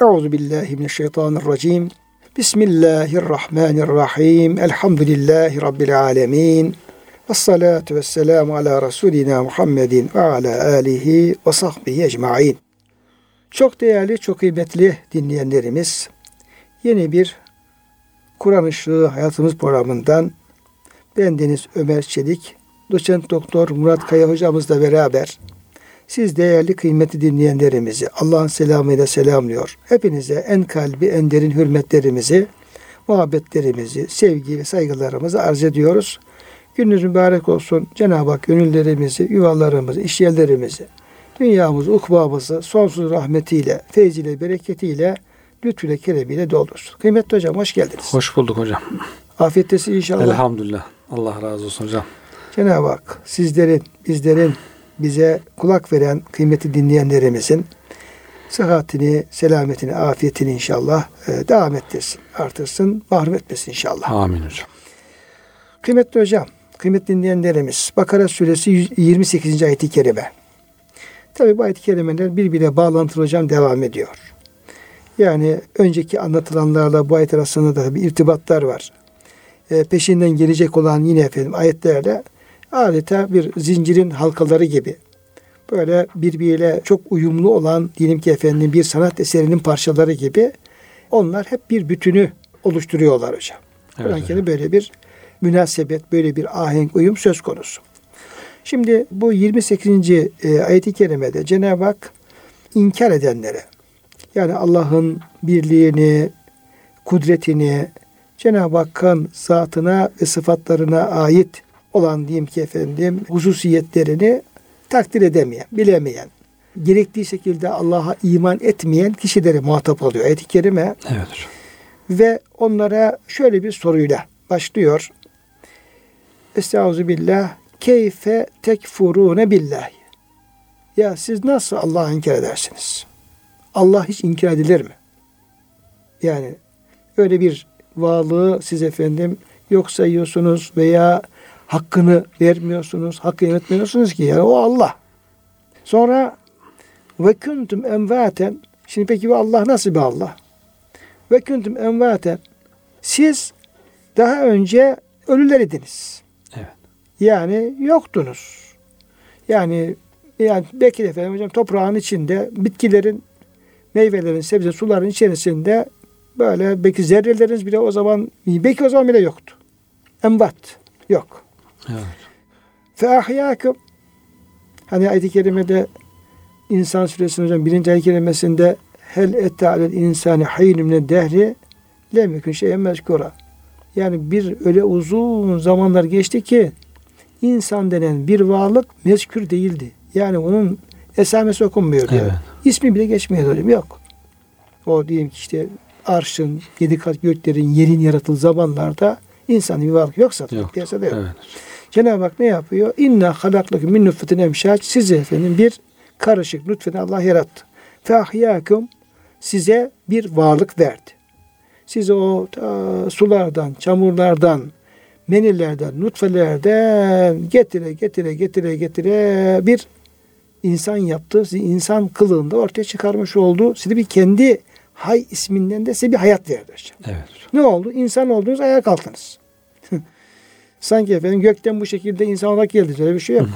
Euzu billahi mineşşeytanirracim. Bismillahirrahmanirrahim. Elhamdülillahi rabbil alamin. Ve salatu ve selamu ala Resulina Muhammedin ve ala alihi ve sahbihi ecmain. Çok değerli, çok kıymetli dinleyenlerimiz, yeni bir Kur'an Işığı Hayatımız programından ben Deniz Ömer Çelik, doçent doktor Murat Kaya hocamızla beraber siz değerli kıymetli dinleyenlerimizi Allah'ın selamıyla selamlıyor. Hepinize en kalbi en derin hürmetlerimizi, muhabbetlerimizi, sevgi ve saygılarımızı arz ediyoruz. Gününüz mübarek olsun. Cenab-ı Hak gönüllerimizi, yuvalarımızı, işyerlerimizi, dünyamızı, ukbamızı sonsuz rahmetiyle, feyziyle, bereketiyle, lütfüyle, keremiyle doldursun. Kıymetli hocam hoş geldiniz. Hoş bulduk hocam. Afiyettesi inşallah. Elhamdülillah. Allah razı olsun hocam. Cenab-ı Hak sizlerin, bizlerin bize kulak veren kıymeti dinleyenlerimizin sıhhatini, selametini, afiyetini inşallah e, devam ettirsin, artırsın, mahrum etmesin inşallah. Amin hocam. Kıymetli hocam, kıymetli dinleyenlerimiz, Bakara suresi 28. ayeti kerime. Tabi bu ayet-i kerimeler birbirine bağlantılı hocam devam ediyor. Yani önceki anlatılanlarla bu ayet arasında da bir irtibatlar var. E, peşinden gelecek olan yine efendim ayetlerle adeta bir zincirin halkaları gibi. Böyle birbiriyle çok uyumlu olan diyelim ki efendim bir sanat eserinin parçaları gibi onlar hep bir bütünü oluşturuyorlar hocam. Evet, Kur'an-ı Kerim böyle bir münasebet, böyle bir ahenk, uyum söz konusu. Şimdi bu 28. E, ayet-i kerimede Cenab-ı Hak inkar edenlere yani Allah'ın birliğini, kudretini, Cenab-ı Hakk'ın zatına ve sıfatlarına ait olan diyeyim ki efendim hususiyetlerini takdir edemeyen, bilemeyen, gerektiği şekilde Allah'a iman etmeyen kişileri muhatap oluyor. Ayet-i Kerime. Evet. Ve onlara şöyle bir soruyla başlıyor. Estaizu billah keyfe tekfurune billahi. Ya siz nasıl Allah'ı inkar edersiniz? Allah hiç inkar edilir mi? Yani öyle bir varlığı siz efendim yok sayıyorsunuz veya hakkını vermiyorsunuz, hakkı yönetmiyorsunuz ki yani o Allah. Sonra ve kuntum envaten şimdi peki bu Allah nasıl bir Allah? Ve kuntum envaten siz daha önce ölüler idiniz. Evet. Yani yoktunuz. Yani yani belki de efendim hocam toprağın içinde bitkilerin meyvelerin, sebze, suların içerisinde böyle belki zerreleriniz bile o zaman belki o zaman bile yoktu. Enbat yok. Evet. Fe ahyâküm Hani ayet-i kerimede insan suresinin hocam birinci ayet-i kerimesinde hel ette alel insani haynümne dehri lem yekun şeyen mezkura. Yani bir öyle uzun zamanlar geçti ki insan denen bir varlık mezkür değildi. Yani onun esamesi okunmuyor diyor. Evet. İsmi bile geçmiyor hocam. Yok. O diyelim ki işte arşın, yedi kat göklerin, yerin yaratıldığı zamanlarda insan bir varlık yoksa Yok. piyasada yok. Evet. Cenab-ı Hak ne yapıyor? İnna halaklıkü min nutfetin emşaç. Size efendim bir karışık nutfeden Allah yarattı. Fe ahyâküm size bir varlık verdi. Size o ta, sulardan, çamurlardan, menillerden, nutfelerden getire getire getire getire bir insan yaptı. Sizi insan kılığında ortaya çıkarmış oldu. Size bir kendi hay isminden de size bir hayat verdi. Evet. Ne oldu? İnsan oldunuz, ayağa kalktınız. Sanki efendim gökten bu şekilde insan olarak geldi. Öyle bir şey yok.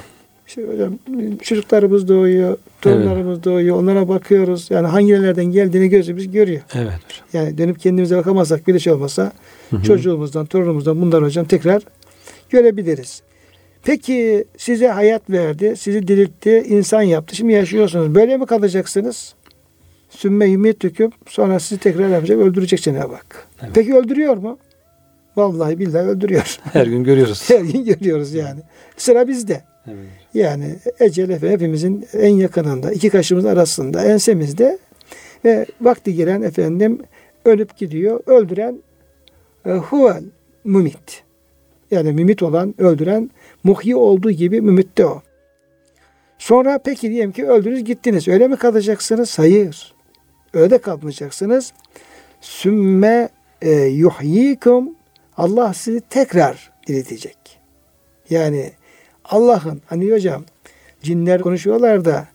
İşte hocam çocuklarımız doğuyor, torunlarımız evet. doğuyor. Onlara bakıyoruz. Yani hangilerden geldiğini gözümüz görüyor. Evet hocam. Yani dönüp kendimize bakamazsak bir şey olmasa hı hı. çocuğumuzdan, torunumuzdan bunları hocam tekrar görebiliriz. Peki size hayat verdi, sizi diriltti, insan yaptı. Şimdi yaşıyorsunuz. Böyle mi kalacaksınız? Sümme hüküm sonra sizi tekrar yapacak, öldürecek Cenab-ı Hak. Evet. Peki öldürüyor mu? Vallahi billahi öldürüyor. Her gün görüyoruz. Her gün görüyoruz yani. Sıra bizde. Evet. Yani ecel hepimizin en yakınında, iki kaşımız arasında, ensemizde ve vakti gelen efendim ölüp gidiyor. Öldüren e, huvel mümit. Yani mümit olan, öldüren muhyi olduğu gibi mümit de o. Sonra peki diyelim ki öldünüz gittiniz. Öyle mi kalacaksınız? Hayır. Öyle de kalmayacaksınız. Sümme e, yuhyikum Allah sizi tekrar diriltecek. Yani Allah'ın hani hocam cinler konuşuyorlar da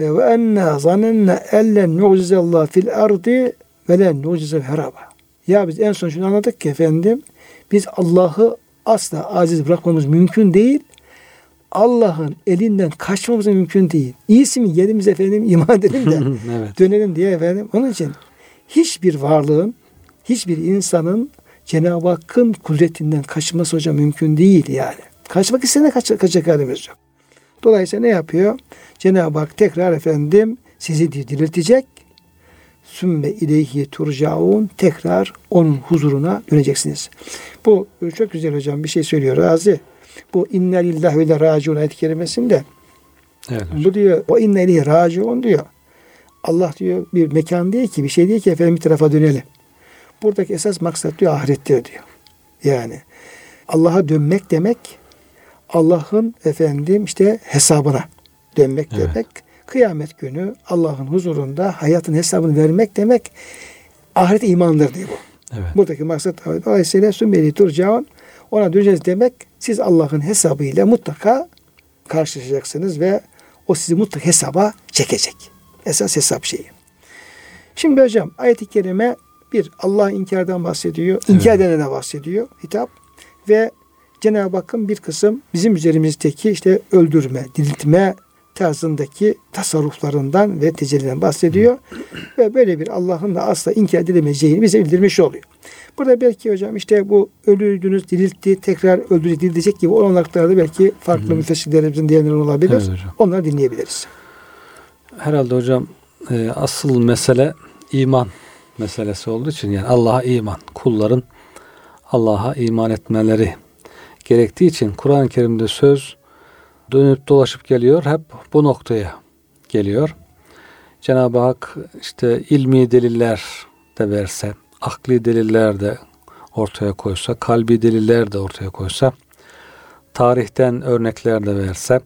E, ve enna zanenna ellen nu'cizallah fil ardi ve len nu'cizel heraba. Ya biz en son şunu anladık ki efendim biz Allah'ı asla aziz bırakmamız mümkün değil. Allah'ın elinden kaçmamız mümkün değil. İyisi mi yerimiz efendim iman edelim de evet. dönelim diye efendim. Onun için hiçbir varlığın, hiçbir insanın Cenab-ı Hakk'ın kudretinden kaçması hocam mümkün değil yani. Kaçmak istene kaç, kaçacak halimiz yok. Dolayısıyla ne yapıyor? Cenab-ı Hak tekrar efendim sizi diriltecek. Sümme ileyhi turcaun tekrar onun huzuruna döneceksiniz. Bu çok güzel hocam bir şey söylüyor Razi. Bu inna lillahi ve raciun ayet kerimesinde Evet hocam. bu diyor o inna ileyhi raciun diyor. Allah diyor bir mekan değil ki bir şey değil ki efendim bir tarafa dönelim. Buradaki esas maksat diyor ahirettir diyor. Yani Allah'a dönmek demek Allah'ın efendim işte hesabına dönmek Evet. demek. Kıyamet günü Allah'ın huzurunda hayatın hesabını vermek demek ahiret imandır diyor bu. Evet. Buradaki maksat dolayısıyla sümmeli turcaun ona döneceğiz demek siz Allah'ın hesabıyla mutlaka karşılaşacaksınız ve o sizi mutlaka hesaba çekecek. Esas hesap şeyi. Şimdi hocam ayet-i kerime bir Allah inkardan bahsediyor. İnkar edene bahsediyor hitap ve Cenab-ı Hakk'ın bir kısım bizim üzerimizdeki işte öldürme, diriltme tarzındaki tasarruflarından ve tecelliden bahsediyor. ve böyle bir Allah'ın da asla inkar edilemeyeceğini bize bildirmiş oluyor. Burada belki hocam işte bu ölüydünüz, diriltti, tekrar öldürecek, dirilecek gibi olanaklarda belki farklı müfessirlerimizin diyenleri olabilir. Evet hocam. Onları dinleyebiliriz. Herhalde hocam e, asıl mesele iman meselesi olduğu için yani Allah'a iman, kulların Allah'a iman etmeleri gerektiği için Kur'an-ı Kerim'de söz dönüp dolaşıp geliyor. Hep bu noktaya geliyor. Cenab-ı Hak işte ilmi deliller de verse, akli deliller de ortaya koysa, kalbi deliller de ortaya koysa, tarihten örnekler de verse,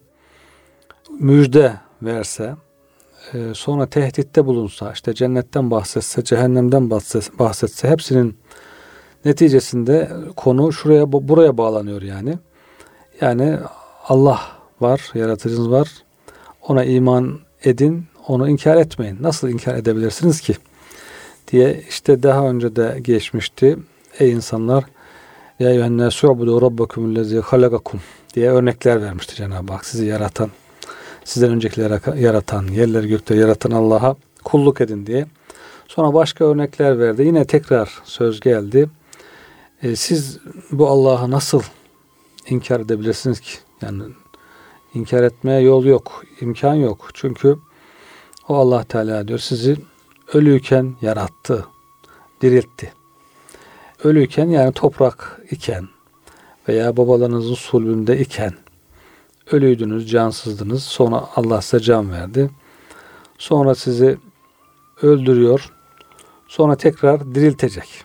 müjde verse, e, sonra tehditte bulunsa, işte cennetten bahsetse, cehennemden bahsetse, bahsetse hepsinin neticesinde konu şuraya bu- buraya bağlanıyor yani. Yani Allah var, yaratıcınız var. Ona iman edin, onu inkar etmeyin. Nasıl inkar edebilirsiniz ki? diye işte daha önce de geçmişti. Ey insanlar ya eyyühennâsû ubudu rabbakumüllezî halagakum diye örnekler vermişti Cenab-ı Hak. Sizi yaratan, sizden öncekileri yaratan, yerleri gökleri yaratan Allah'a kulluk edin diye. Sonra başka örnekler verdi. Yine tekrar söz geldi. E, siz bu Allah'ı nasıl inkar edebilirsiniz ki? Yani inkar etmeye yol yok, imkan yok. Çünkü o Allah Teala diyor sizi ölüyken yarattı, diriltti. Ölüyken yani toprak iken veya babalarınızın sulbünde iken ölüydünüz, cansızdınız. Sonra Allah size can verdi. Sonra sizi öldürüyor. Sonra tekrar diriltecek.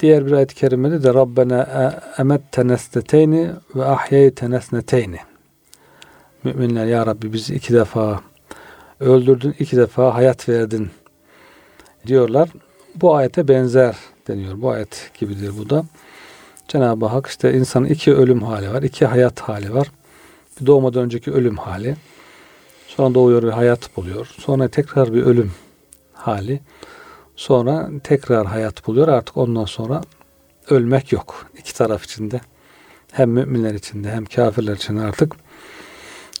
Diğer bir ayet-i kerimede de Rabbena emette nesneteyni ve ahyeyte nesneteyni. Müminler ya Rabbi bizi iki defa öldürdün, iki defa hayat verdin diyorlar. Bu ayete benzer deniyor. Bu ayet gibidir bu da. Cenab-ı Hak işte insanın iki ölüm hali var, iki hayat hali var. Bir doğmadan önceki ölüm hali. Sonra doğuyor ve hayat buluyor. Sonra tekrar bir ölüm hali. Sonra tekrar hayat buluyor. Artık ondan sonra ölmek yok. İki taraf içinde. Hem müminler içinde hem kafirler içinde artık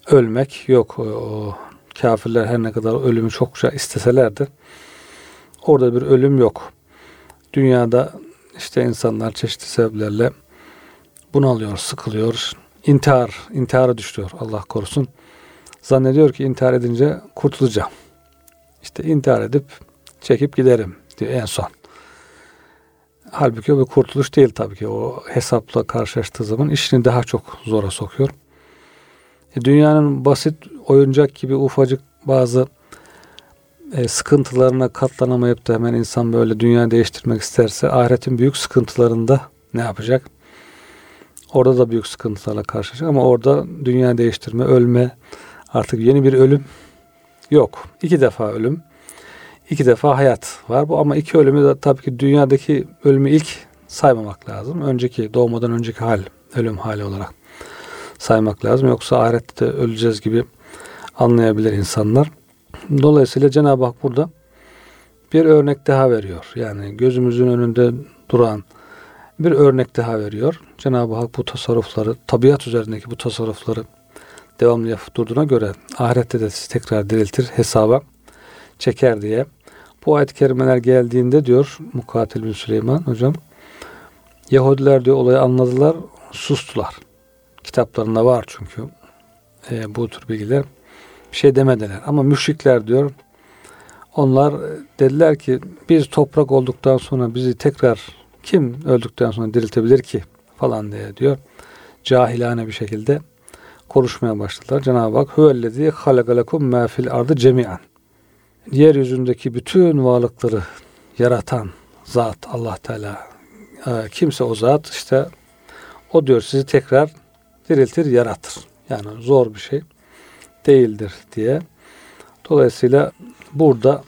ölmek yok. O, kafirler her ne kadar ölümü çokça isteseler de orada bir ölüm yok. Dünyada işte insanlar çeşitli sebeplerle bunalıyor, sıkılıyor, intihar, intihara düşüyor Allah korusun. Zannediyor ki intihar edince kurtulacağım. İşte intihar edip çekip giderim diyor en son. Halbuki o bir kurtuluş değil tabii ki. O hesapla karşılaştığı zaman işini daha çok zora sokuyor. E, dünyanın basit oyuncak gibi ufacık bazı e, sıkıntılarına katlanamayıp da hemen insan böyle dünya değiştirmek isterse ahiretin büyük sıkıntılarında ne yapacak? Orada da büyük sıkıntılarla karşılaşacak ama orada dünya değiştirme, ölme, artık yeni bir ölüm yok. İki defa ölüm, iki defa hayat var bu ama iki ölümü de tabii ki dünyadaki ölümü ilk saymamak lazım. Önceki doğmadan önceki hal, ölüm hali olarak saymak lazım. Yoksa ahirette de öleceğiz gibi anlayabilir insanlar. Dolayısıyla Cenab-ı Hak burada bir örnek daha veriyor. Yani gözümüzün önünde duran bir örnek daha veriyor. Cenab-ı Hak bu tasarrufları, tabiat üzerindeki bu tasarrufları devamlı yapıp durduğuna göre ahirette de sizi tekrar diriltir, hesaba çeker diye. Bu ayet-i kerimeler geldiğinde diyor Mukatil bin Süleyman hocam, Yahudiler diyor olayı anladılar, sustular. Kitaplarında var çünkü e, bu tür bilgiler. Bir şey demediler. Ama müşrikler diyor onlar dediler ki biz toprak olduktan sonra bizi tekrar kim öldükten sonra diriltebilir ki falan diye diyor. Cahilane bir şekilde konuşmaya başladılar. Cenab-ı Hak huvellezî halakalekum mâ fil ardı cemi'an. Yeryüzündeki bütün varlıkları yaratan zat Allah Teala e, kimse o zat işte o diyor sizi tekrar diriltir, yaratır. Yani zor bir şey değildir diye. Dolayısıyla burada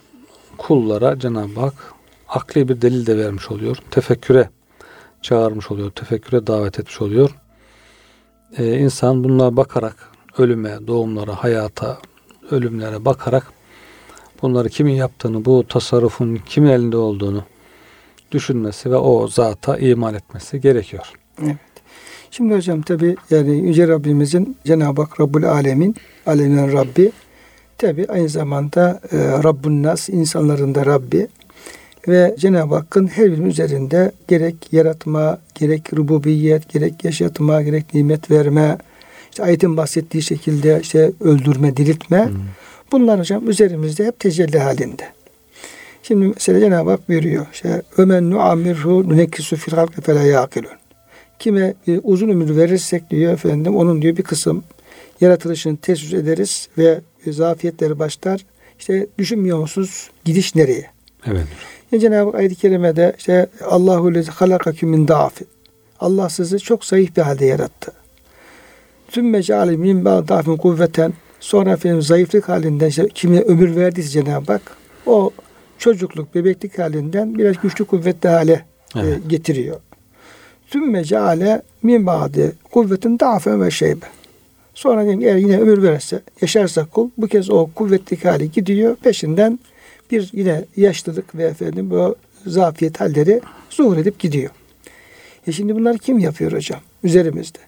kullara Cenab-ı Hak akli bir delil de vermiş oluyor. Tefekküre çağırmış oluyor. Tefekküre davet etmiş oluyor. Ee, insan bunlara bakarak ölüme, doğumlara, hayata, ölümlere bakarak bunları kimin yaptığını, bu tasarrufun kimin elinde olduğunu düşünmesi ve o zata iman etmesi gerekiyor. Evet. Şimdi hocam tabi yani Yüce Rabbimizin Cenab-ı Hak Rabbul Alemin, Alemin Rabbi tabi aynı zamanda e, Rabbun Nas, insanların da Rabbi ve Cenab-ı Hakk'ın her birinin üzerinde gerek yaratma, gerek rububiyet, gerek yaşatma, gerek nimet verme, işte ayetin bahsettiği şekilde işte öldürme, diriltme hmm. bunlar hocam üzerimizde hep tecelli halinde. Şimdi mesela Cenab-ı Hak buyuruyor. İşte Ömen nuamirhu nunekkisu fil halki fela yakilun. Kime bir uzun ömür verirsek diyor efendim onun diyor bir kısım yaratılışını test ederiz ve zafiyetleri başlar. İşte düşünmüyor musunuz gidiş nereye? Evet. Yani Cenab-ı Hak ayet-i kerimede işte Allahu lezi halakaküm min dafi. Allah sizi çok zayıf bir halde yarattı. Tüm mecali min dafin kuvveten sonra efendim zayıflık halinden işte kime ömür verdiyse Cenab-ı Hak o çocukluk, bebeklik halinden biraz güçlü kuvvetli hale e, evet. e, getiriyor. Tüm mecale min ba'di kuvvetin dafen ve şeybe. Sonra diyeyim eğer yine ömür verirse, yaşarsa kul bu kez o kuvvetli hali gidiyor. Peşinden bir yine yaşlılık ve efendim bu zafiyet halleri zuhur edip gidiyor. E şimdi bunları kim yapıyor hocam? Üzerimizde.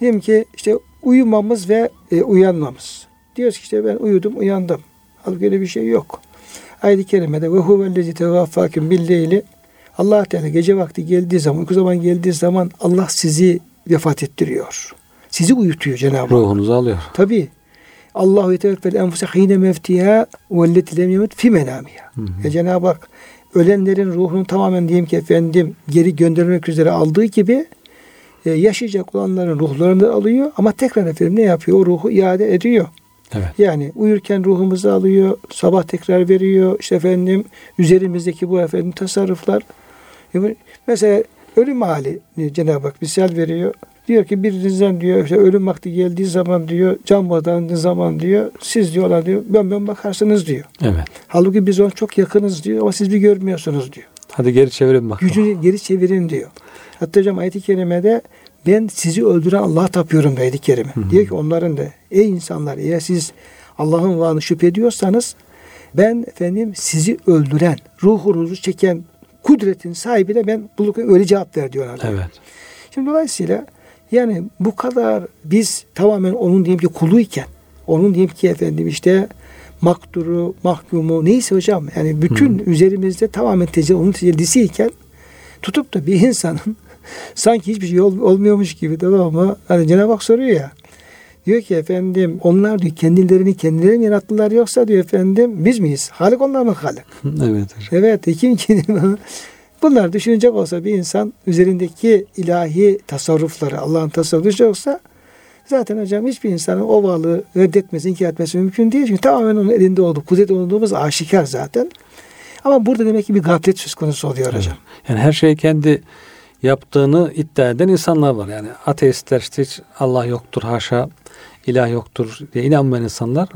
Diyelim ki işte uyumamız ve e, uyanmamız. Diyoruz ki işte ben uyudum, uyandım. Halbuki öyle bir şey yok. Ayet-i kerimede ve huvellezi tevaffaküm billeyli Allah Teala gece vakti geldiği zaman, uyku zaman geldiği zaman Allah sizi vefat ettiriyor. Sizi uyutuyor Cenab-ı Hak. Ruhunuzu alıyor. Tabi. Allahu yeteveffel enfuse hine mevtiha velleti lem yemut fi menamiha. Ya Cenab-ı Hak ölenlerin ruhunu tamamen diyeyim ki efendim geri göndermek üzere aldığı gibi e, yaşayacak olanların ruhlarını da alıyor ama tekrar efendim ne yapıyor? O ruhu iade ediyor. Evet. Yani uyurken ruhumuzu alıyor, sabah tekrar veriyor. İşte efendim üzerimizdeki bu efendim tasarruflar. Mesela ölüm hali Cenab-ı Hak misal veriyor. Diyor ki birinizden diyor işte ölüm vakti geldiği zaman diyor can badandığı zaman diyor siz diyorlar diyor ben ben bakarsınız diyor. Evet. Halbuki biz ona çok yakınız diyor ama siz bir görmüyorsunuz diyor. Hadi geri çevirin bak. Gücünü geri çevirin diyor. Hatta hocam ayet-i kerimede ben sizi öldüren Allah'a tapıyorum ayet-i kerime. Hı hı. Diyor ki onların da ey insanlar eğer siz Allah'ın varlığını şüphe ediyorsanız ben efendim sizi öldüren, ruhunuzu çeken kudretin sahibine ben bu öyle cevap ver diyor Allah. Evet. Şimdi dolayısıyla yani bu kadar biz tamamen onun diyelim ki kuluyken, onun diyelim ki efendim işte makturu, mahkumu neyse hocam yani bütün hmm. üzerimizde tamamen tecelli, onun tecellisiyken tutup da bir insanın sanki hiçbir şey ol, olmuyormuş gibi tamam mı? Hani Cenab-ı Hak soruyor ya. Diyor ki efendim onlar diyor kendilerini kendileri mi yarattılar yoksa diyor efendim biz miyiz? Halik onlar mı Halik? evet. Evet. Kim ki Bunlar düşünecek olsa bir insan üzerindeki ilahi tasarrufları, Allah'ın tasarrufu yoksa zaten hocam hiçbir insanın o varlığı reddetmesi, inkar etmesi mümkün değil. Çünkü tamamen onun elinde olduğu, kudret olduğumuz aşikar zaten. Ama burada demek ki bir gaflet söz konusu oluyor hocam. Yani her şey kendi yaptığını iddia eden insanlar var. Yani ateistler işte hiç Allah yoktur, haşa, ilah yoktur diye inanmayan insanlar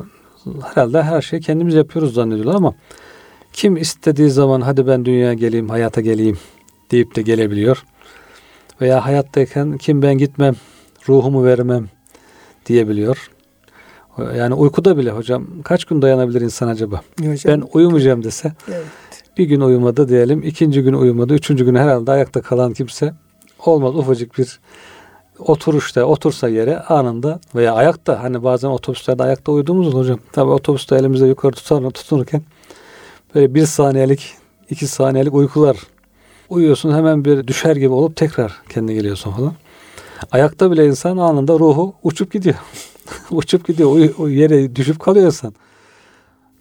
herhalde her şeyi kendimiz yapıyoruz zannediyorlar ama kim istediği zaman hadi ben dünyaya geleyim, hayata geleyim deyip de gelebiliyor. Veya hayattayken kim ben gitmem, ruhumu vermem diyebiliyor. Yani uykuda bile hocam kaç gün dayanabilir insan acaba? Hocam, ben uyumayacağım dese evet. bir gün uyumadı diyelim. ikinci gün uyumadı. Üçüncü gün herhalde ayakta kalan kimse olmaz ufacık bir oturuşta otursa yere anında veya ayakta hani bazen otobüslerde ayakta uyuduğumuz hocam. Tabi otobüste elimizde yukarı tutar, tutunurken böyle bir saniyelik iki saniyelik uykular uyuyorsun hemen bir düşer gibi olup tekrar kendine geliyorsun falan. Ayakta bile insan anında ruhu uçup gidiyor. uçup gidiyor. O, yere düşüp kalıyor insan.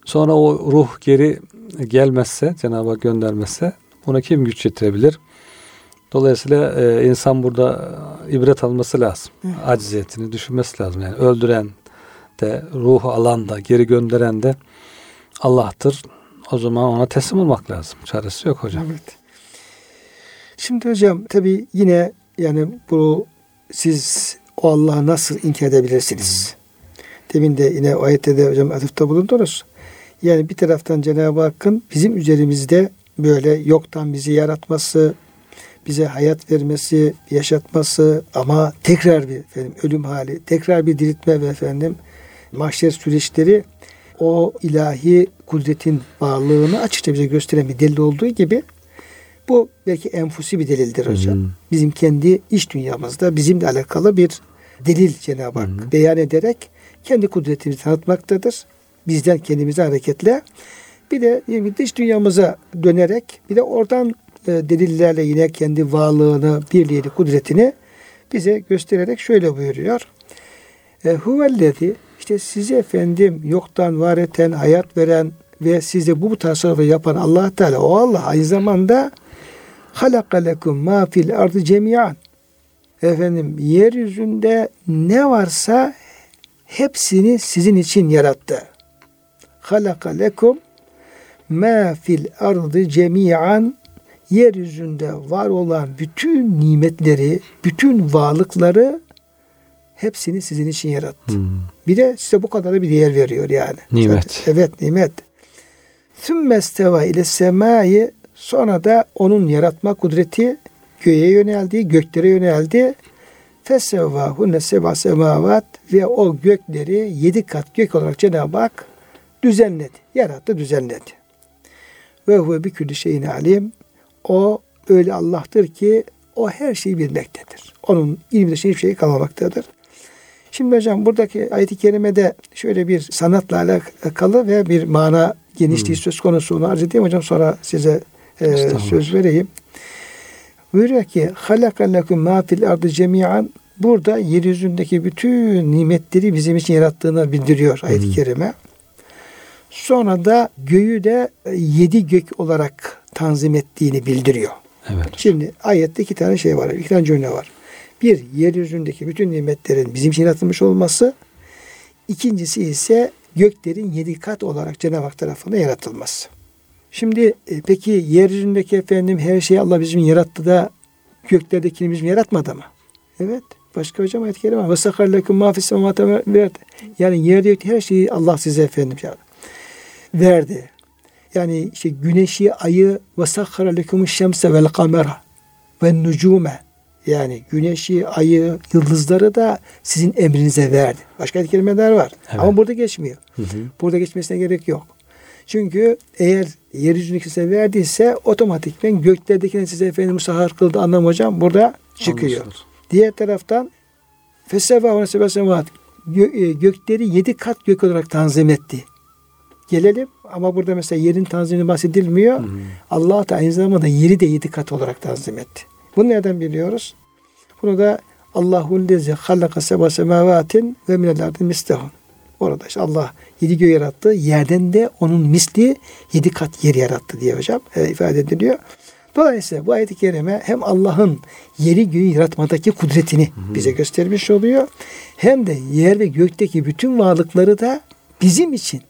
Sonra o ruh geri gelmezse, Cenab-ı Hak göndermezse buna kim güç yetirebilir? Dolayısıyla e, insan burada e, ibret alması lazım. Acziyetini düşünmesi lazım. Yani öldüren de, ruhu alan da, geri gönderen de Allah'tır. O zaman ona teslim olmak lazım. Çaresi yok hocam. Evet. Şimdi hocam tabi yine yani bu siz o Allah'ı nasıl inkar edebilirsiniz? Demin de yine o ayette de hocam atıfta bulundunuz. Yani bir taraftan Cenab-ı Hakk'ın bizim üzerimizde böyle yoktan bizi yaratması, bize hayat vermesi, yaşatması ama tekrar bir efendim ölüm hali, tekrar bir diriltme ve efendim mahşer süreçleri o ilahi kudretin varlığını açıkça bize gösteren bir delil olduğu gibi bu belki enfusi bir delildir hocam. Hmm. Bizim kendi iç dünyamızda bizimle alakalı bir delil Cenab-ı Hak hmm. beyan ederek kendi kudretini tanıtmaktadır. Bizden kendimize hareketle bir de dış dünyamıza dönerek bir de oradan e, delillerle yine kendi varlığını, birliğini, kudretini bize göstererek şöyle buyuruyor. E, huvellezi işte sizi efendim yoktan var eden, hayat veren ve size bu tasarrufu yapan Allah Teala o Allah aynı zamanda halaka lekum ma fil ardı cemiyan. Efendim yeryüzünde ne varsa hepsini sizin için yarattı. Halaka lekum ma fil ardı cemiyan yeryüzünde var olan bütün nimetleri, bütün varlıkları hepsini sizin için yarattı. Hmm. Bir de size bu kadar bir değer veriyor yani. Nimet. Zaten, evet nimet. Sümme steva ile semayı Sonra da onun yaratma kudreti göğe yöneldi, göklere yöneldi. Fesevvahunne seba semavat ve o gökleri yedi kat gök olarak Cenab-ı Hak düzenledi. Yarattı, düzenledi. Ve huve bir külli şeyin alim. O öyle Allah'tır ki o her şeyi bilmektedir. Onun ilmi dışı hiçbir şey kalmamaktadır. Şimdi hocam buradaki ayet-i kerimede şöyle bir sanatla alakalı ve bir mana genişliği hmm. söz konusu onu arz edeyim hocam sonra size e, söz vereyim. Buyuruyor ki halakalekum ma fil ardı cemiyan burada yeryüzündeki bütün nimetleri bizim için yarattığını bildiriyor ayet-i kerime. Sonra da göğü de yedi gök olarak tanzim ettiğini bildiriyor. Evet. Şimdi ayette iki tane şey var. iki tane cümle var. Bir, yeryüzündeki bütün nimetlerin bizim için yaratılmış olması. İkincisi ise göklerin yedi kat olarak Cenab-ı Hak tarafından yaratılması. Şimdi e, peki yeryüzündeki efendim her şeyi Allah bizim yarattı da göklerdekini bizim yaratmadı mı? Evet. Başka hocam ayet kerime var. Sakarlekum ma fis verdi. Yani yerde her şeyi Allah size efendim verdi. Yani işte güneşi, ayı şemse vel kamera ve nucume yani güneşi, ayı, yıldızları da sizin emrinize verdi. Başka kelimeler var. Evet. Ama burada geçmiyor. Hı hı. Burada geçmesine gerek yok. Çünkü eğer yeryüzündeki size verdiyse otomatikten göklerdekine size Efendimiz sahar kıldı anlam hocam burada çıkıyor. Anlaşılır. Diğer taraftan Feseva ve sebesemat gökleri yedi kat gök olarak tanzim etti. Gelelim ama burada mesela yerin tanzimini bahsedilmiyor. Hmm. Allah da aynı zamanda yeri de yedi kat olarak tanzim etti. Bunu nereden biliyoruz? Bunu da Allahul lezi halaka seba semavatin ve minel ardı mislehun. Orada işte Allah yedi göğü yarattı. Yerden de onun misli yedi kat yer yarattı diye hocam e, ifade ediliyor. Dolayısıyla bu ayet-i kerime hem Allah'ın yeri göğü yaratmadaki kudretini hı hı. bize göstermiş oluyor. Hem de yer ve gökteki bütün varlıkları da bizim için,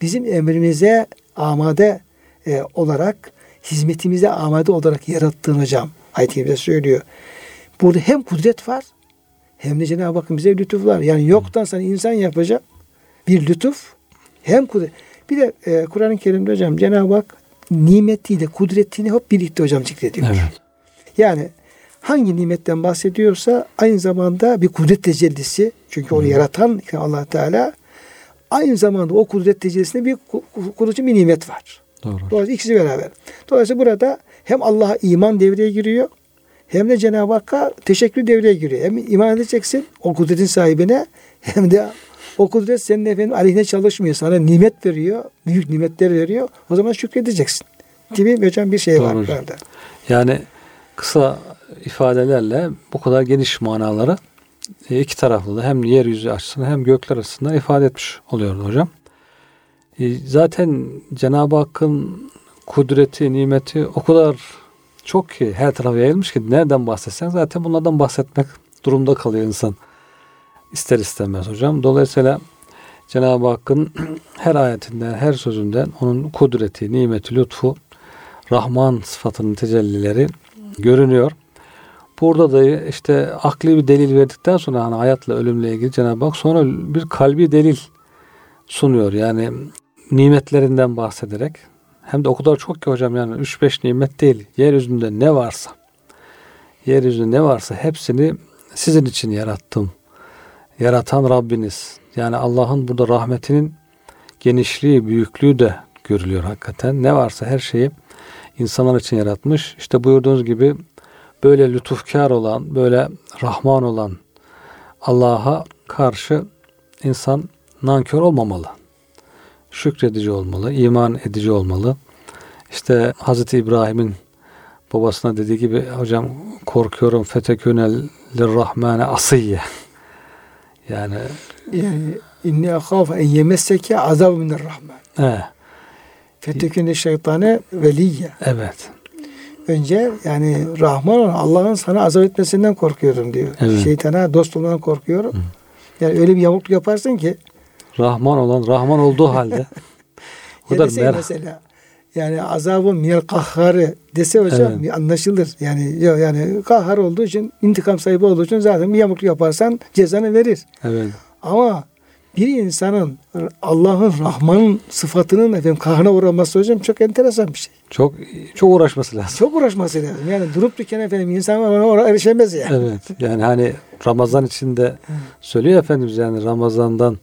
bizim emrimize amade e, olarak, hizmetimize amade olarak yarattığını hocam ayet-i kerime söylüyor. Burada hem kudret var hem de Cenab-ı Hakk'ın bize lütuf var. Yani yoktan sana insan yapacak bir lütuf hem kudret. Bir de e, Kur'an-ı Kerim'de hocam Cenab-ı Hak nimetiyle kudretini hep birlikte hocam zikrediyor. Evet. Yani hangi nimetten bahsediyorsa aynı zamanda bir kudret tecellisi. Çünkü onu yaratan Allah Teala aynı zamanda o kudret tecellisinde bir kurucu bir nimet var. Doğru. Dolayısıyla ikisi beraber. Dolayısıyla burada hem Allah'a iman devreye giriyor hem de Cenab-ı Hakk'a teşekkür devreye giriyor. Hem iman edeceksin o kudretin sahibine hem de o kudret senin efendim aleyhine çalışmıyor. Sana nimet veriyor. Büyük nimetler veriyor. O zaman şükredeceksin. Gibi hocam bir şey Doğru var burada. Yani kısa ifadelerle bu kadar geniş manaları e, iki taraflı da hem yeryüzü açısından hem gökler açısından ifade etmiş oluyor hocam. E, zaten Cenab-ı Hakk'ın kudreti, nimeti o kadar çok ki her tarafa yayılmış ki nereden bahsetsen zaten bunlardan bahsetmek durumda kalıyor insan. İster istemez hocam. Dolayısıyla Cenab-ı Hakk'ın her ayetinden, her sözünden onun kudreti, nimeti, lütfu, Rahman sıfatının tecellileri görünüyor. Burada da işte akli bir delil verdikten sonra hani hayatla ölümle ilgili Cenab-ı Hak sonra bir kalbi delil sunuyor. Yani nimetlerinden bahsederek hem de o kadar çok ki hocam yani 3-5 nimet değil. Yeryüzünde ne varsa yeryüzünde ne varsa hepsini sizin için yarattım. Yaratan Rabbiniz. Yani Allah'ın burada rahmetinin genişliği, büyüklüğü de görülüyor hakikaten. Ne varsa her şeyi insanlar için yaratmış. İşte buyurduğunuz gibi böyle lütufkar olan, böyle rahman olan Allah'a karşı insan nankör olmamalı. Şükredici olmalı, iman edici olmalı. İşte Hazreti İbrahim'in babasına dediği gibi hocam korkuyorum fetekünel lirrahmane asiyye. Yani yani inni akhafu en yemesseke azab minir rahman. he, Fetekünde şeytane veliyye. evet. Önce yani Rahman Allah'ın sana azap etmesinden korkuyorum diyor. Evet. Şeytana dost olmadan korkuyorum. Yani öyle bir yamukluk yaparsın ki Rahman olan Rahman olduğu halde o da mer- mesela yani azabı minel kahharı dese hocam Evet. anlaşılır. Yani ya- yani kahhar olduğu için intikam sahibi olduğu için zaten bir yamukluk yaparsan cezanı verir. evet. Ama bir insanın Allah'ın Rahman'ın sıfatının efendim kahrına uğraması hocam çok enteresan bir şey. Çok çok uğraşması lazım. Çok uğraşması lazım. Yani durup dururken efendim insan ona erişemez yani. Evet. Yani hani Ramazan içinde söylüyor Efendimiz yani Ramazan'dan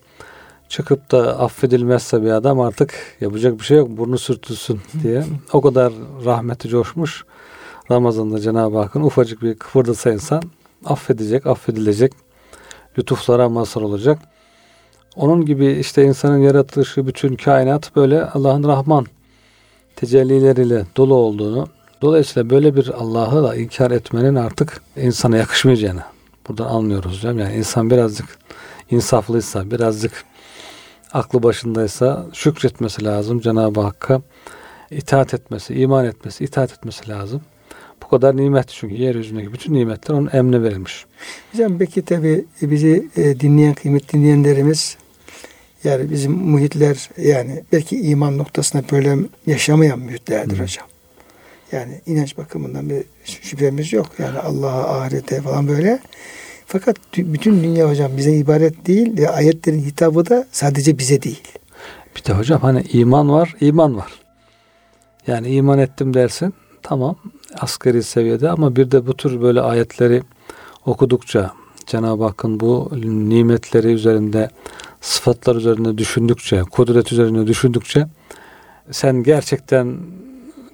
çıkıp da affedilmezse bir adam artık yapacak bir şey yok. Burnu sürtülsün diye. O kadar rahmeti coşmuş. Ramazan'da Cenab-ı Hakk'ın ufacık bir kıpırdasa insan affedecek, affedilecek. Lütuflara mazhar olacak. Onun gibi işte insanın yaratılışı, bütün kainat böyle Allah'ın Rahman tecellileriyle dolu olduğunu, dolayısıyla böyle bir Allah'ı da inkar etmenin artık insana yakışmayacağını buradan anlıyoruz hocam. Yani insan birazcık insaflıysa, birazcık aklı başındaysa şükretmesi lazım Cenab-ı Hakk'a. itaat etmesi, iman etmesi, itaat etmesi lazım. Bu kadar nimet çünkü yeryüzündeki bütün nimetler onun emne verilmiş. Hocam belki tabi bizi e, dinleyen kıymetli dinleyenlerimiz yani bizim muhitler yani belki iman noktasında böyle yaşamayan muhitlerdir Hı. hocam. Yani inanç bakımından bir şüphemiz yok. Yani Allah'a, ahirete falan böyle. Fakat tü- bütün dünya hocam bize ibaret değil ve ayetlerin hitabı da sadece bize değil. Bir de hocam hani iman var, iman var. Yani iman ettim dersin tamam asgari seviyede ama bir de bu tür böyle ayetleri okudukça Cenab-ı Hakk'ın bu nimetleri üzerinde sıfatlar üzerinde düşündükçe, kudret üzerinde düşündükçe sen gerçekten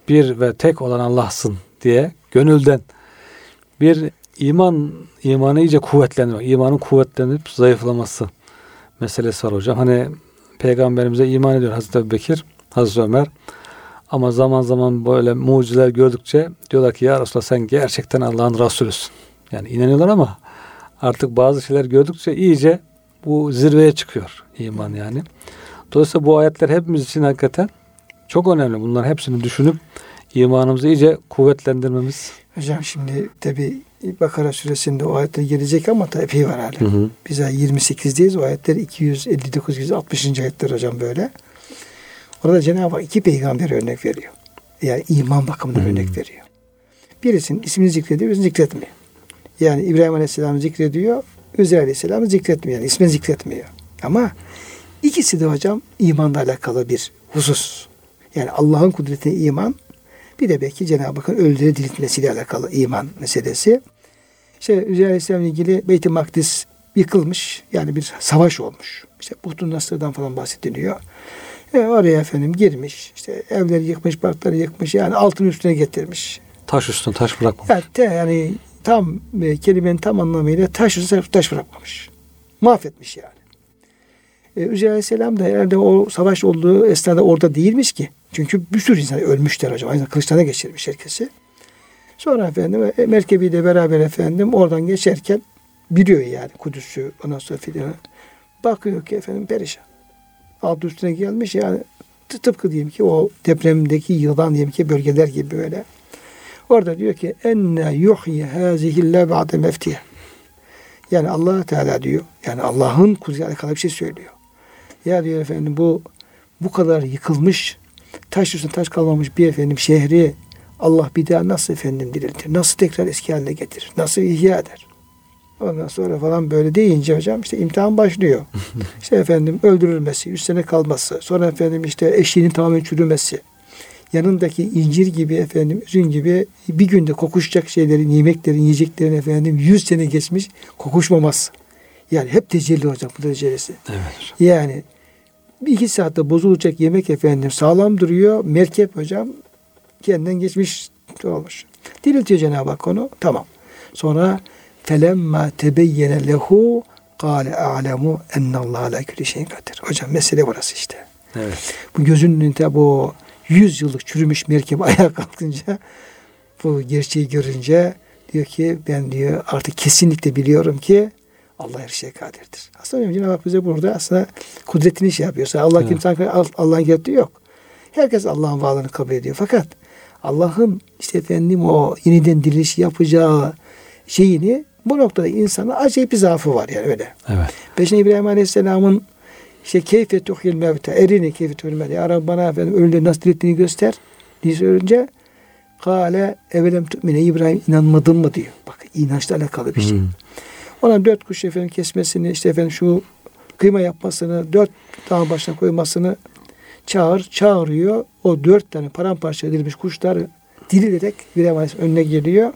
bir ve tek olan Allah'sın diye gönülden bir iman imanı iyice kuvvetleniyor. İmanın kuvvetlenip zayıflaması meselesi var hocam. Hani peygamberimize iman ediyor Hazreti Ebu Bekir, Hazreti Ömer. Ama zaman zaman böyle mucizeler gördükçe diyorlar ki ya Resulallah sen gerçekten Allah'ın Resulüsün. Yani inanıyorlar ama artık bazı şeyler gördükçe iyice bu zirveye çıkıyor iman yani. Dolayısıyla bu ayetler hepimiz için hakikaten çok önemli. Bunların hepsini düşünüp imanımızı iyice kuvvetlendirmemiz. Hocam şimdi tabi Bakara suresinde o ayetler gelecek ama tabi epey var hala. Hı hı. Biz ay 28'deyiz. O ayetler 259 260. ayetler hocam böyle. Orada Cenab-ı Hak iki peygamber örnek veriyor. Yani iman bakımından Hmm. örnek veriyor. Birisinin ismini zikrediyor, birisini zikretmiyor. Yani İbrahim Aleyhisselam'ı zikrediyor, Üzeyr Aleyhisselam'ı zikretmiyor. Yani ismini zikretmiyor. Ama ikisi de hocam imanla alakalı bir husus. Yani Allah'ın kudretine iman, bir de belki Cenab-ı Hakk'ın ölüleri diriltmesiyle alakalı iman meselesi. İşte Üzeyr Aleyhisselam'la ilgili Beyt-i Makdis yıkılmış. Yani bir savaş olmuş. İşte Buhtun Nasır'dan falan bahsediliyor. E, oraya efendim girmiş. İşte evleri yıkmış, parkları yıkmış. Yani altın üstüne getirmiş. Taş üstüne taş bırakmamış. Yani, te, yani tam e, kelimenin tam anlamıyla taş üstüne taş bırakmamış. Mahvetmiş yani. E, Üzeyir Aleyhisselam da herhalde o savaş olduğu esnada orada değilmiş ki. Çünkü bir sürü insan ölmüşler hocam. Aynı kılıçlarına geçirmiş herkesi. Sonra efendim e, merkebiyle beraber efendim oradan geçerken biliyor yani Kudüs'ü ondan sonra filan. Bakıyor ki efendim perişan. Altı üstüne gelmiş yani tıpkı diyeyim ki o depremdeki yılan diyelim ki bölgeler gibi böyle. Orada diyor ki enne yuhyi hazihille ba'de meftiye. Yani allah Teala diyor. Yani Allah'ın kudretiyle alakalı bir şey söylüyor. Ya diyor efendim bu bu kadar yıkılmış taş üstüne taş kalmamış bir efendim şehri Allah bir daha nasıl efendim diriltir? Nasıl tekrar eski haline getirir? Nasıl ihya eder? Ondan sonra falan böyle deyince hocam işte imtihan başlıyor. işte efendim öldürülmesi, üç sene kalması, sonra efendim işte eşiğinin tamamen çürümesi, yanındaki incir gibi efendim üzüm gibi bir günde kokuşacak şeylerin, yemeklerin, yiyeceklerin efendim yüz sene geçmiş kokuşmaması. Yani hep tecelli hocam bu derecesi. Evet hocam. Yani bir iki saatte bozulacak yemek efendim sağlam duruyor. Merkep hocam kendinden geçmiş olmuş. Diriltiyor Cenab-ı Hak onu. Tamam. Sonra felemma tebeyyene lehu kâle a'lemu ennallâhe la külli şeyin kadir. Hocam mesele burası işte. Evet. Bu gözünün önünde bu yüz yıllık çürümüş merkep ayağa kalkınca bu gerçeği görünce diyor ki ben diyor artık kesinlikle biliyorum ki Allah her şeye kadirdir. Aslında Cenab-ı Hak bize burada aslında kudretini şey yapıyorsa Allah Evet. kimse Allah'ın gerektiği yok. Herkes Allah'ın varlığını kabul ediyor. Fakat Allah'ın işte efendim o yeniden diriliş yapacağı şeyini bu noktada insana acayip bir zaafı var yani öyle. Evet. Peşine İbrahim Aleyhisselam'ın işte keyfe tuhil mevte erini keyfe tuhil mevte. Ya Rabbi bana efendim ölüleri nasıl dirilttiğini göster diye söyleyince Kale evelem tu'mine İbrahim inanmadın mı diyor. Bak inançla alakalı bir şey. Hmm. Ona dört kuş efendim kesmesini işte efendim şu kıyma yapmasını dört dağ başına koymasını çağır çağırıyor. O dört tane paramparça edilmiş kuşlar dirilerek İbrahim önüne geliyor.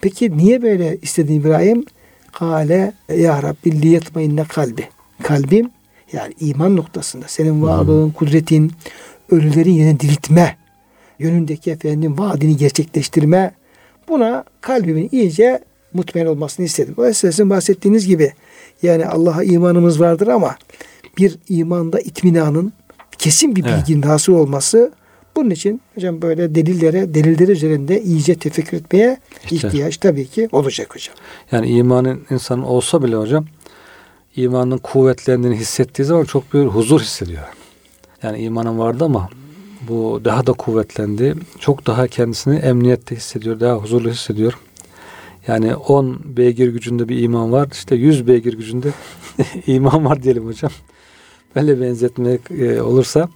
Peki niye böyle istedi İbrahim? Kale ya Rabbi liyetmayinne kalbi. Kalbim yani iman noktasında senin varlığın, kudretin, ölüleri yine diriltme yönündeki efendim vaadini gerçekleştirme buna kalbimin iyice mutmain olmasını istedim. Dolayısıyla sizin bahsettiğiniz gibi yani Allah'a imanımız vardır ama bir imanda itminanın kesin bir Evet. bilginin hasıl olması bunun için hocam böyle delillere, deliller üzerinde iyice tefekkür etmeye İhtiyaç. ihtiyaç tabii ki olacak hocam. Yani imanın insanın olsa bile hocam imanın kuvvetlendiğini hissettiği zaman çok büyük huzur hissediyor. Yani imanın vardı ama bu daha da kuvvetlendi. Çok daha kendisini emniyette hissediyor. Daha huzurlu hissediyor. Yani 10 beygir gücünde bir iman var. İşte 100 beygir gücünde iman var diyelim hocam. Böyle benzetmek e, olursa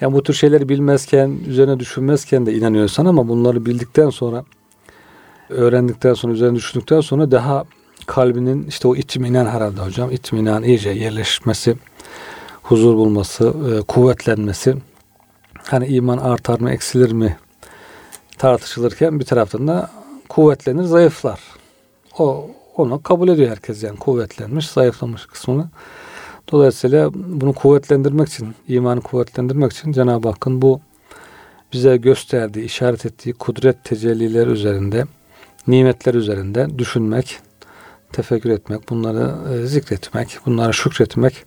yani bu tür şeyleri bilmezken, üzerine düşünmezken de inanıyorsan ama bunları bildikten sonra öğrendikten sonra, üzerine düşündükten sonra daha kalbinin işte o itminan herhalde hocam. itminan iyice yerleşmesi, huzur bulması, e, kuvvetlenmesi. Hani iman artar mı, eksilir mi tartışılırken bir taraftan da kuvvetlenir, zayıflar. O onu kabul ediyor herkes yani kuvvetlenmiş, zayıflamış kısmını. Dolayısıyla bunu kuvvetlendirmek için, imanı kuvvetlendirmek için Cenab-ı Hakk'ın bu bize gösterdiği, işaret ettiği kudret tecellileri üzerinde, nimetler üzerinde düşünmek, tefekkür etmek, bunları e, zikretmek, bunlara şükretmek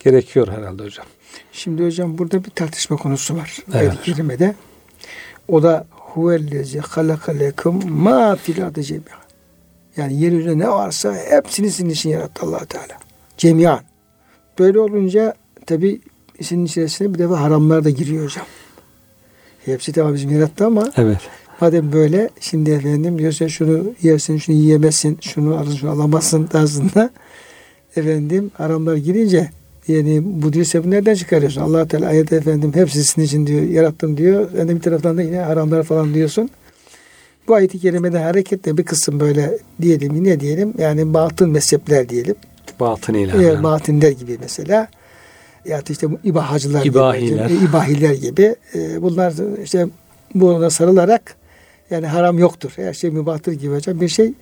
gerekiyor herhalde hocam. Şimdi hocam burada bir tartışma konusu var. Evet. Evet. kelimede. O da huvellezi halaka lekum ma fil ardı cemiyan. Yani yeryüzünde ne varsa hepsini sizin için yarattı allah Teala. Cemiyan. Böyle olunca tabi işin içerisine bir defa haramlar da giriyor hocam. Hepsi tabi bizim yarattı ama Evet. madem böyle şimdi efendim diyorsa şunu yersin şunu yiyemezsin şunu alın şunu alamazsın tarzında efendim haramlar girince yani bu diyorsa bu nereden çıkarıyorsun? allah Teala ayet efendim hepsi sizin için diyor yarattım diyor. Sen de bir taraftan da yine haramlar falan diyorsun. Bu ayeti kerimede hareketle bir kısım böyle diyelim ne diyelim yani batın mezhepler diyelim. Batınıyla. E, yani. Batinler gibi mesela. Ya işte bu ibahacılar İbahiler. gibi. e, ibahiler gibi. E, bunlar işte buna sarılarak yani haram yoktur. Her şey mübahtır gibi hocam bir şey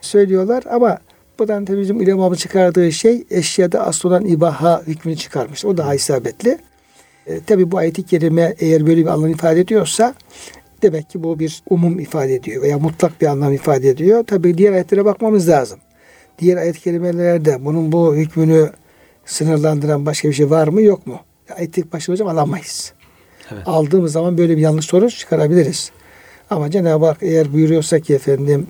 söylüyorlar ama Buradan tabii bizim ulemamın çıkardığı şey eşyada asıl olan ibaha hükmünü çıkarmış. O daha isabetli. E, tabii bu ayeti kerime eğer böyle bir anlam ifade ediyorsa demek ki bu bir umum ifade ediyor veya mutlak bir anlam ifade ediyor. Tabii diğer ayetlere bakmamız lazım. Diğer ayet kelimelerde bunun bu hükmünü sınırlandıran başka bir şey var mı yok mu? Ayet başına hocam alamayız. Evet. Aldığımız zaman böyle bir yanlış sonuç çıkarabiliriz. Ama Cenab-ı Hak eğer buyuruyorsa ki efendim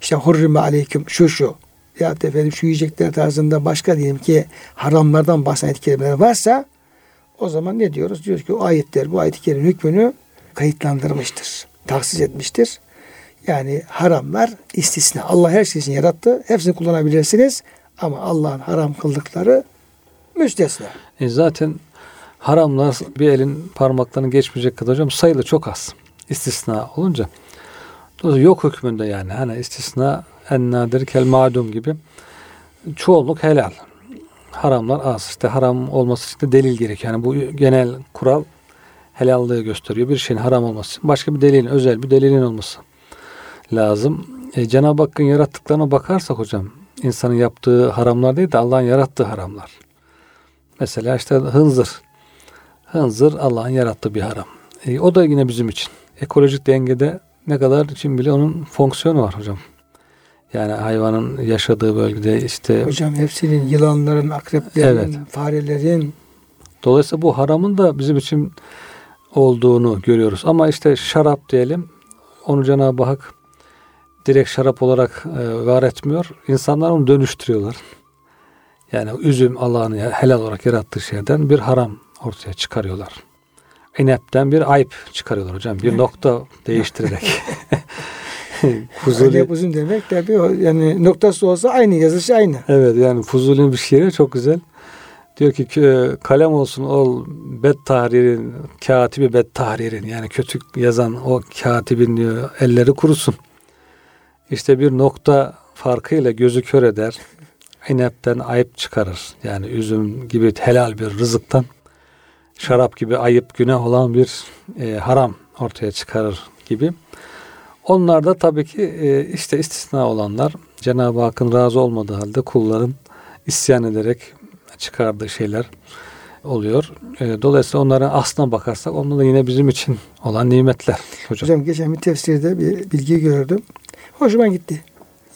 işte hurrime aleyküm şu şu ya efendim şu yiyecekler tarzında başka diyelim ki haramlardan bahseden kelimeler varsa o zaman ne diyoruz? Diyoruz ki o ayetler bu ayet-i kerimenin hükmünü kayıtlandırmıştır. Tahsis etmiştir. Yani haramlar istisna. Allah her şeyi yarattı. Hepsini kullanabilirsiniz. Ama Allah'ın haram kıldıkları müstesna. E zaten haramlar bir elin parmaklarını geçmeyecek kadar hocam sayılı çok az. İstisna olunca. Dolayısıyla yok hükmünde yani. Hani istisna en nadir kel madum gibi. Çoğunluk helal. Haramlar az. İşte haram olması için de delil gerek. Yani bu genel kural helallığı gösteriyor. Bir şeyin haram olması için başka bir delilin, özel bir delilin olması lazım. E, Cenab-ı Hakk'ın yarattıklarına bakarsak hocam, insanın yaptığı haramlar değil de Allah'ın yarattığı haramlar. Mesela işte hınzır. Hınzır Allah'ın yarattığı bir haram. E, o da yine bizim için. Ekolojik dengede ne kadar için bile onun fonksiyonu var hocam. Yani hayvanın yaşadığı bölgede işte... Hocam hepsinin yılanların, akreplerin, evet. farelerin... Dolayısıyla bu haramın da bizim için olduğunu görüyoruz. Ama işte şarap diyelim, onu Cenab-ı Hak direkt şarap olarak e, var etmiyor. İnsanlar onu dönüştürüyorlar. Yani üzüm Allah'ın helal olarak yarattığı şeyden bir haram ortaya çıkarıyorlar. İnepten bir ayıp çıkarıyorlar hocam. Bir nokta değiştirerek. Fuzuli. Alep uzun demek tabi o yani noktası olsa aynı yazışı aynı. Evet yani Fuzuli'nin bir şiiri çok güzel. Diyor ki kalem olsun ol bed tahririn, katibi bed tahririn. Yani kötü yazan o katibin diyor elleri kurusun. İşte bir nokta farkıyla gözü kör eder. İnepten ayıp çıkarır. Yani üzüm gibi helal bir rızıktan şarap gibi ayıp günah olan bir e, haram ortaya çıkarır gibi. Onlar da tabii ki e, işte istisna olanlar Cenab-ı Hakk'ın razı olmadığı halde kulların isyan ederek çıkardığı şeyler oluyor. E, dolayısıyla onların aslına bakarsak onlar da yine bizim için olan nimetler. Hocam, hocam geçen bir tefsirde bir bilgi gördüm. Hoşuma gitti.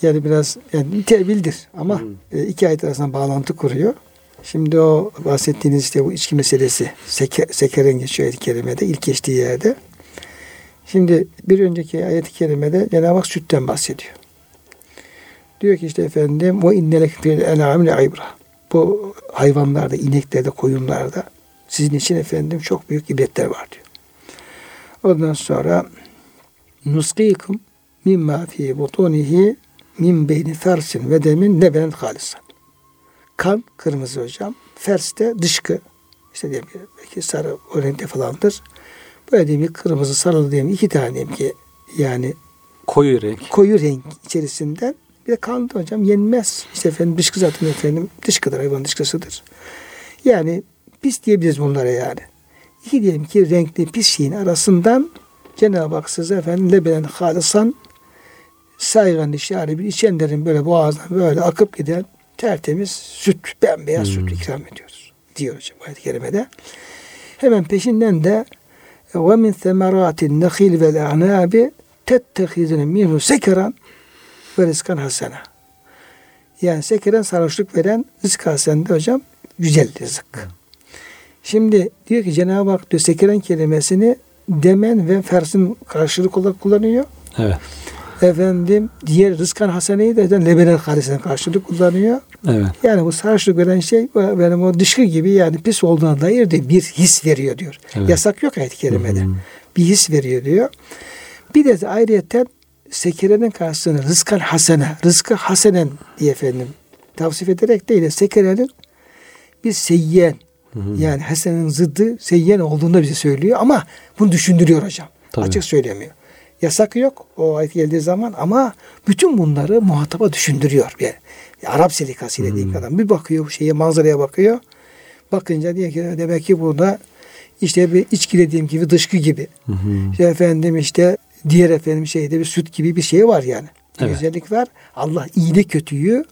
Yani biraz yani tevildir ama hmm. E, iki ayet arasında bağlantı kuruyor. Şimdi o bahsettiğiniz işte bu içki meselesi seker, sekeren geçiyor ayet-i kerimede ilk geçtiği yerde. Şimdi bir önceki ayet-i kerimede Cenab-ı Hak sütten bahsediyor. Diyor ki işte efendim o innelek fil en'amine aybra. Bu hayvanlarda, ineklerde, koyunlarda sizin için efendim çok büyük ibretler var diyor. Ondan sonra nuskikum mimma fi butunihi min beyni fersin ve demin neben halisan. Kan kırmızı hocam. Fers de dışkı. İşte diyelim ki belki sarı o renkte falandır. Böyle diyeyim ki kırmızı sarılı diyeyim iki tane diyeyim ki yani koyu renk. Koyu renk içerisinden bir de kan hocam yenmez. İşte efendim dışkı zaten efendim dışkıdır hayvan dışkısıdır. Yani pis diyebiliriz bunlara yani. İki diyelim ki renkli pis şeyin arasından Cenab-ı Hak size efendim lebenen halisan saygan işare bir içenlerin böyle boğazdan böyle akıp giden tertemiz süt, bembeyaz hmm. süt ikram ediyoruz. Diyor hocam ayet-i kerimede. Hemen peşinden de ve min semeratin nehil vel a'nabi tettehizine minhu sekeran ve rizkan hasena. Yani sekeren sarhoşluk veren rızk hasenede hocam güzel rızık. Şimdi diyor ki Cenab-ı Hak diyor sekeren kelimesini demen ve fersin karşılık olarak kullanıyor. Evet. Efendim diğer rızkan haseneyi de lebenel hadisine karşılık kullanıyor. Evet. Yani bu sarhoşluk veren şey benim o dışkı gibi yani pis olduğuna dair de bir his veriyor diyor. Evet. Yasak yok ayet-i kerimede. Bir his veriyor diyor. Bir de ayrıyeten sekerenin karşısına rızkan hasene, rızkı hasenen diye efendim tavsif ederek değil de sekerenin bir seyyen yani hasenin zıddı seyyen olduğunu bize söylüyor ama bunu düşündürüyor hocam. Tabii. Açık söylemiyor. Yasak yok o ayet geldiği zaman ama bütün bunları muhataba düşündürüyor. Bir Arap selikasıyla hmm. diyeyim adam. Bir bakıyor şeye manzaraya bakıyor. Bakınca diyor ki demek ki burada işte bir içki dediğim gibi dışkı gibi. Hı İşte efendim işte diğer efendim şeyde bir süt gibi bir şey var yani. Evet. Güzellik var. Allah iyili kötüyü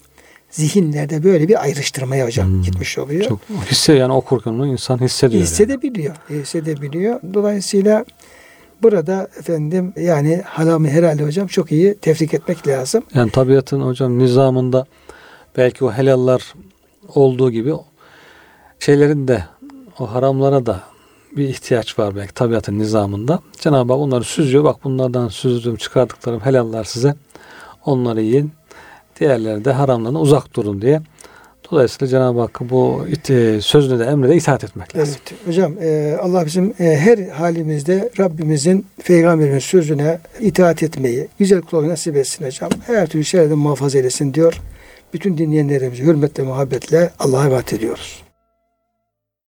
zihinlerde böyle bir ayrıştırmaya hocam Hmm. gitmiş oluyor. Çok hisse yani okurken onu insan hissediyor. yani. hissedebiliyor. Hissedebiliyor. Dolayısıyla burada efendim yani halamı herhalde hocam çok iyi tefrik etmek lazım. Yani tabiatın hocam nizamında belki o helallar olduğu gibi şeylerin de o haramlara da bir ihtiyaç var belki tabiatın nizamında. Cenab-ı Hak onları süzüyor. Bak bunlardan süzdüğüm çıkardıklarım helallar size. Onları yiyin. Diğerleri de haramlarına uzak durun diye. Dolayısıyla Cenab-ı Hakk'ın bu iti- sözüne de emre de itaat etmek lazım. Evet hocam e, Allah bizim e, her halimizde Rabbimizin Peygamberinin sözüne itaat etmeyi güzel kul olmayı nasip etsin hocam. Her türlü şerden muhafaza eylesin diyor. Bütün dinleyenlerimizi hürmetle muhabbetle Allah'a emanet ediyoruz.